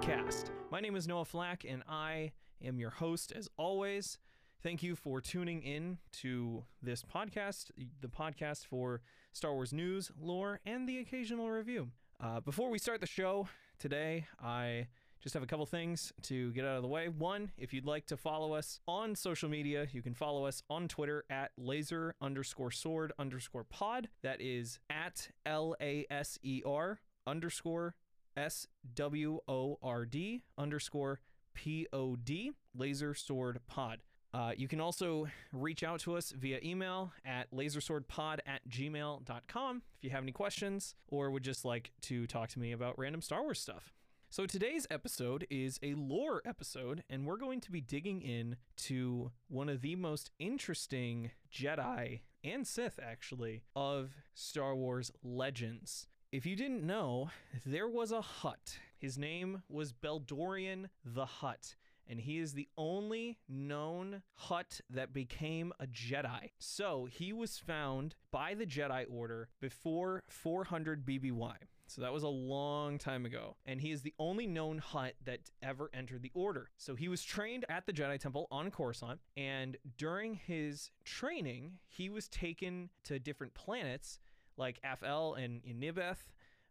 podcast. My name is Noah Flack, and I am your host as always. Thank you for tuning in to this podcast, the podcast for Star Wars news, lore, and the occasional review. Uh, before we start the show today, I just have a couple things to get out of the way. One, if you'd like to follow us on social media, you can follow us on Twitter at laser underscore sword underscore pod. That is at L A S E R underscore S W O R D underscore P O D, laser sword pod. Uh, you can also reach out to us via email at laserswordpod at gmail.com if you have any questions or would just like to talk to me about random Star Wars stuff. So today's episode is a lore episode, and we're going to be digging in to one of the most interesting Jedi and Sith, actually, of Star Wars legends. If you didn't know, there was a Hutt. His name was Beldorion the Hutt, and he is the only known Hutt that became a Jedi. So he was found by the Jedi Order before 400 BBY. So that was a long time ago. And he is the only known Hutt that ever entered the order. So he was trained at the Jedi Temple on Coruscant. And during his training, he was taken to different planets like Afel and Inibeth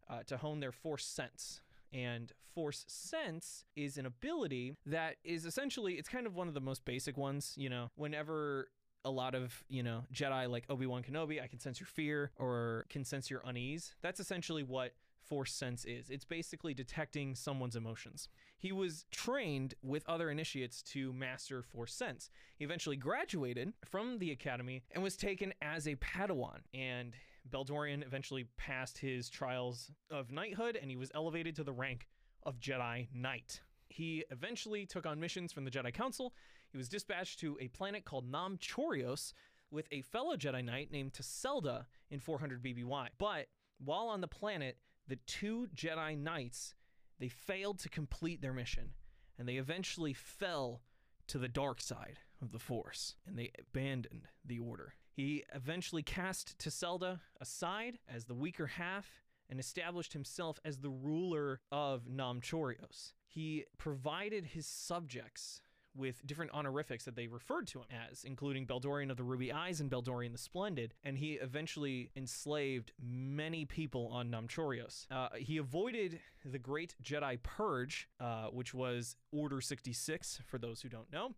uh, to hone their Force sense. And Force Sense is an ability that is essentially, it's kind of one of the most basic ones. You know, whenever a lot of, you know, Jedi like Obi-Wan Kenobi, I can sense your fear or can sense your unease. That's essentially what Force Sense is. It's basically detecting someone's emotions. He was trained with other initiates to master Force Sense. He eventually graduated from the academy and was taken as a Padawan. And Beldorion eventually passed his trials of knighthood and he was elevated to the rank of Jedi Knight. He eventually took on missions from the Jedi Council. He was dispatched to a planet called Nam Chorios with a fellow Jedi Knight named Taselda in 400 BBY. But while on the planet, the two Jedi Knights they failed to complete their mission, and they eventually fell to the dark side of the Force, and they abandoned the Order. He eventually cast Taselda aside as the weaker half and established himself as the ruler of Nam Chorios. He provided his subjects with different honorifics that they referred to him as, including Beldorion of the Ruby Eyes and Beldorion the Splendid, and he eventually enslaved many people on Nam Chorios. Uh, he avoided the Great Jedi Purge, uh, which was Order 66, for those who don't know.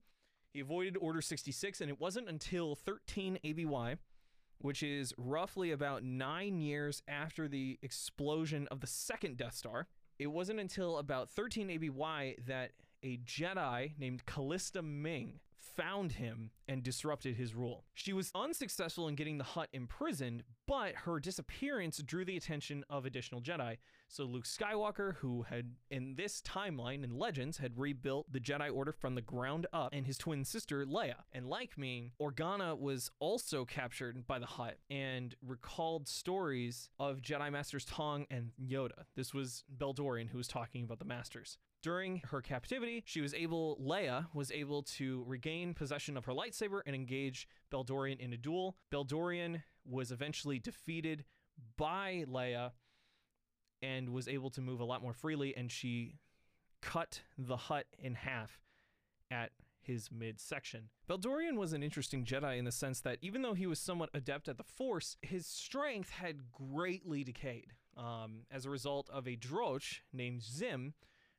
He avoided Order 66, and it wasn't until 13 ABY which is roughly about nine years after the explosion of the second Death Star. It wasn't until about 13 ABY that a Jedi named Callista Ming found him and disrupted his rule. She was unsuccessful in getting the Hutt imprisoned, but her disappearance drew the attention of additional Jedi. So Luke Skywalker, who had in this timeline in Legends had rebuilt the Jedi Order from the ground up, and his twin sister Leia. And like me, Organa was also captured by the Hutt and recalled stories of Jedi Masters Tong and Yoda. This was Beldorion who was talking about the Masters. During her captivity, she was able, Leia was able to regain possession of her lightsaber and engage Beldorion in a duel. Beldorion was eventually defeated by Leia and was able to move a lot more freely, and she cut the Hutt in half at his midsection. Beldorion was an interesting Jedi in the sense that even though he was somewhat adept at the Force, his strength had greatly decayed um, as a result of a droch named Dzym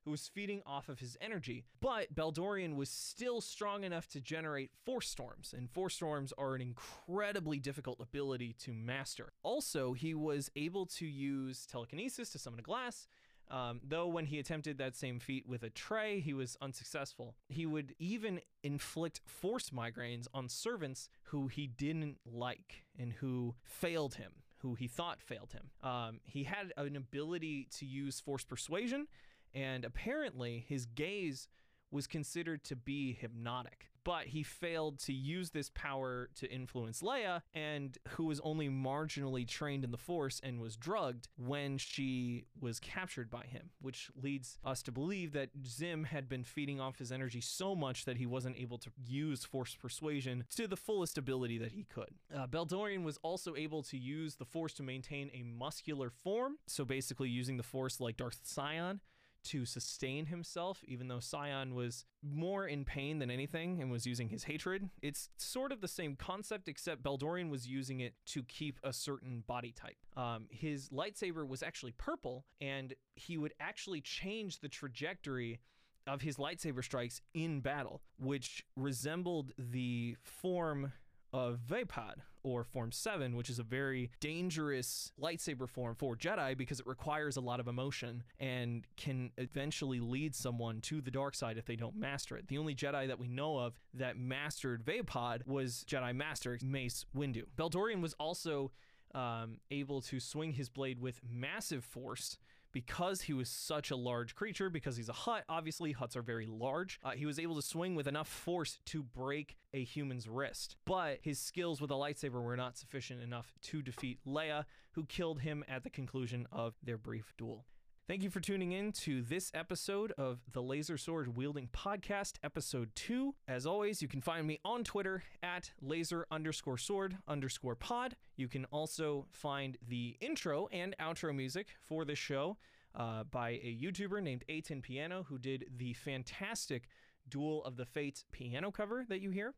who was feeding off of his energy. But Beldorion was still strong enough to generate force storms, and force storms are an incredibly difficult ability to master. Also, he was able to use telekinesis to summon a glass. Um, though when he attempted that same feat with a tray, he was unsuccessful. He would even inflict force migraines on servants who he didn't like and who failed him, who he thought failed him. Um, he had an ability to use force persuasion and apparently his gaze was considered to be hypnotic. But he failed to use this power to influence Leia, and who was only marginally trained in the Force and was drugged when she was captured by him, which leads us to believe that Dzym had been feeding off his energy so much that he wasn't able to use Force persuasion to the fullest ability that he could. Uh, Beldorion was also able to use the Force to maintain a muscular form, so basically using the Force like Darth Sion to sustain himself, even though Sion was more in pain than anything and was using his hatred. It's sort of the same concept, except Beldorion was using it to keep a certain body type. Um, his lightsaber was actually purple, and he would actually change the trajectory of his lightsaber strikes in battle, which resembled the form of Vaapad or Form 7, which is a very dangerous lightsaber form for Jedi because it requires a lot of emotion and can eventually lead someone to the dark side if they don't master it. The only Jedi that we know of that mastered Vaapad was Jedi Master Mace Windu. Beldorion was also um, able to swing his blade with massive force because he was such a large creature, because he's a Hutt, obviously Hutts are very large, uh, he was able to swing with enough force to break a human's wrist. But his skills with a lightsaber were not sufficient enough to defeat Leia, who killed him at the conclusion of their brief duel. Thank you for tuning in to this episode of the Laser Sword Wielding Podcast, episode two. As always, you can find me on Twitter at laser underscore sword underscore pod. You can also find the intro and outro music for this show uh, by a YouTuber named AtinPiano, who did the fantastic Duel of the Fates piano cover that you hear.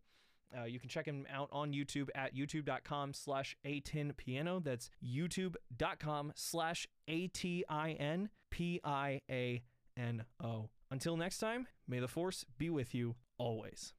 Uh, you can check him out on YouTube at youtube.com slash atinpiano. That's youtube.com slash A-T-I-N-P-I-A-N-O. Until next time, may the force be with you always.